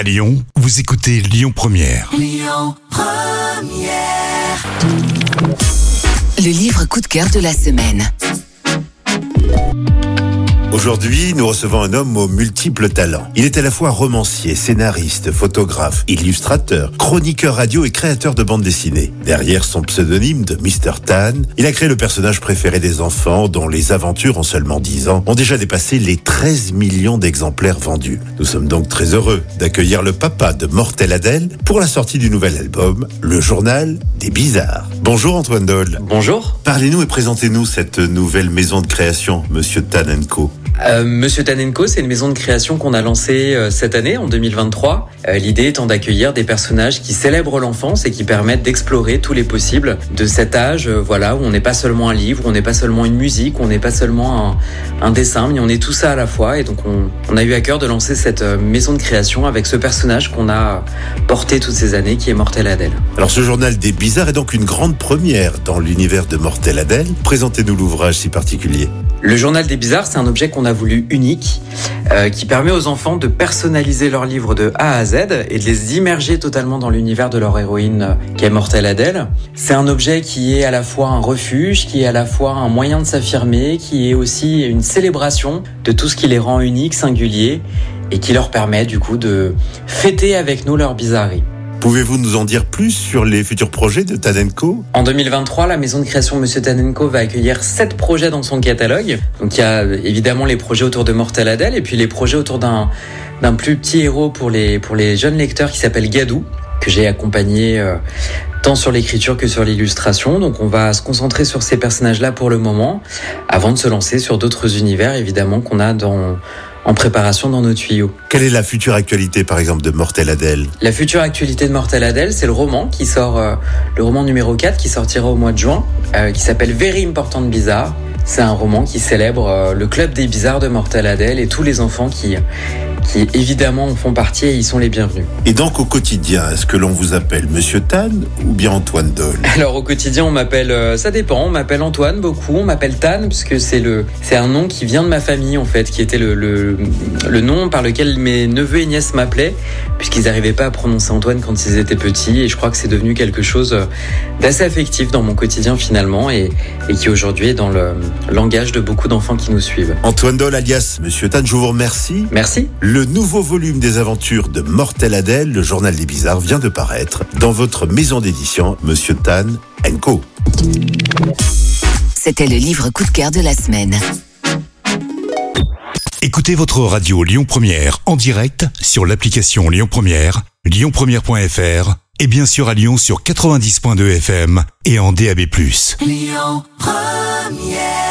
À Lyon, vous écoutez Lyon Première. Le livre coup de cœur de la semaine. Aujourd'hui, nous recevons un homme aux multiples talents. Il est à la fois romancier, scénariste, photographe, illustrateur, chroniqueur radio et créateur de bandes dessinées. Derrière son pseudonyme de Mr. Tan, il a créé le personnage préféré des enfants dont les aventures en seulement 10 ans ont déjà dépassé les 13 millions d'exemplaires vendus. Nous sommes donc très heureux d'accueillir le papa de Mortel Adèle pour la sortie du nouvel album, Le Journal des Bizarres. Bonjour Antoine Doll. Bonjour. Parlez-nous et présentez-nous cette nouvelle maison de création, Monsieur Tan Co. Euh, Monsieur Tanenko, c'est une maison de création qu'on a lancée euh, cette année, en 2023. Euh, L'idée étant d'accueillir des personnages qui célèbrent l'enfance et qui permettent d'explorer tous les possibles de cet âge, voilà, où on n'est pas seulement un livre, on n'est pas seulement une musique, on n'est pas seulement un, dessin, mais on est tout ça à la fois. Et donc on, on a eu à cœur de lancer cette maison de création avec ce personnage qu'on a porté toutes ces années, qui est Mortel Adèle. Alors ce journal des bizarres est donc une grande première dans l'univers de Mortel Adèle. Présentez-nous l'ouvrage si particulier. Le journal des bizarres, c'est un objet qu'on a voulu unique, euh, qui permet aux enfants de personnaliser leur livre de A à Z et de les immerger totalement dans l'univers de leur héroïne euh, qui est Mortelle Adèle. C'est un objet qui est à la fois un refuge, qui est à la fois un moyen de s'affirmer, qui est aussi une célébration de tout ce qui les rend uniques, singuliers et qui leur permet du coup de fêter avec nous leur bizarrerie. Pouvez-vous nous en dire plus sur les futurs projets de Tadenko En 2023, la maison de création Monsieur Tanenko va accueillir sept projets dans son catalogue. Donc il y a évidemment les projets autour de Mortel Adèle et puis les projets autour d'un d'un plus petit héros pour les pour les jeunes lecteurs qui s'appelle Gadou que j'ai accompagné euh, tant sur l'écriture que sur l'illustration. Donc on va se concentrer sur ces personnages-là pour le moment avant de se lancer sur d'autres univers évidemment qu'on a dans en préparation dans nos tuyaux. Quelle est la future actualité par exemple de Mortel Adèle? La future actualité de Mortel Adèle, c'est le roman qui sort, euh, le roman numéro 4 qui sortira au mois de juin, euh, qui s'appelle Very Important Bizarre. C'est un roman qui célèbre euh, le club des bizarres de Mortel Adèle et tous les enfants qui, qui évidemment en font partie et y sont les bienvenus. Et donc au quotidien, est-ce que l'on vous appelle Monsieur Tan ou bien Antoine Doll Alors au quotidien, on m'appelle, euh, ça dépend, on m'appelle Antoine beaucoup, on m'appelle Tan puisque c'est le, c'est un nom qui vient de ma famille en fait, qui était le, le, le nom par lequel mes neveux et nièces m'appelaient puisqu'ils n'arrivaient pas à prononcer Antoine quand ils étaient petits et je crois que c'est devenu quelque chose euh, d'assez affectif dans mon quotidien finalement et, et qui aujourd'hui est dans le langage de beaucoup d'enfants qui nous suivent. Antoine Doll alias Monsieur Tan, je vous remercie. Merci. Le nouveau volume des aventures de Mortel Adèle, le journal des bizarres, vient de paraître dans votre maison d'édition, Monsieur Tan Co. C'était le livre coup de cœur de la semaine. Écoutez votre radio Lyon Première en direct sur l'application Lyon Première, lyonpremière.fr et bien sûr à Lyon sur 90.2 FM et en DAB+. Lyon Première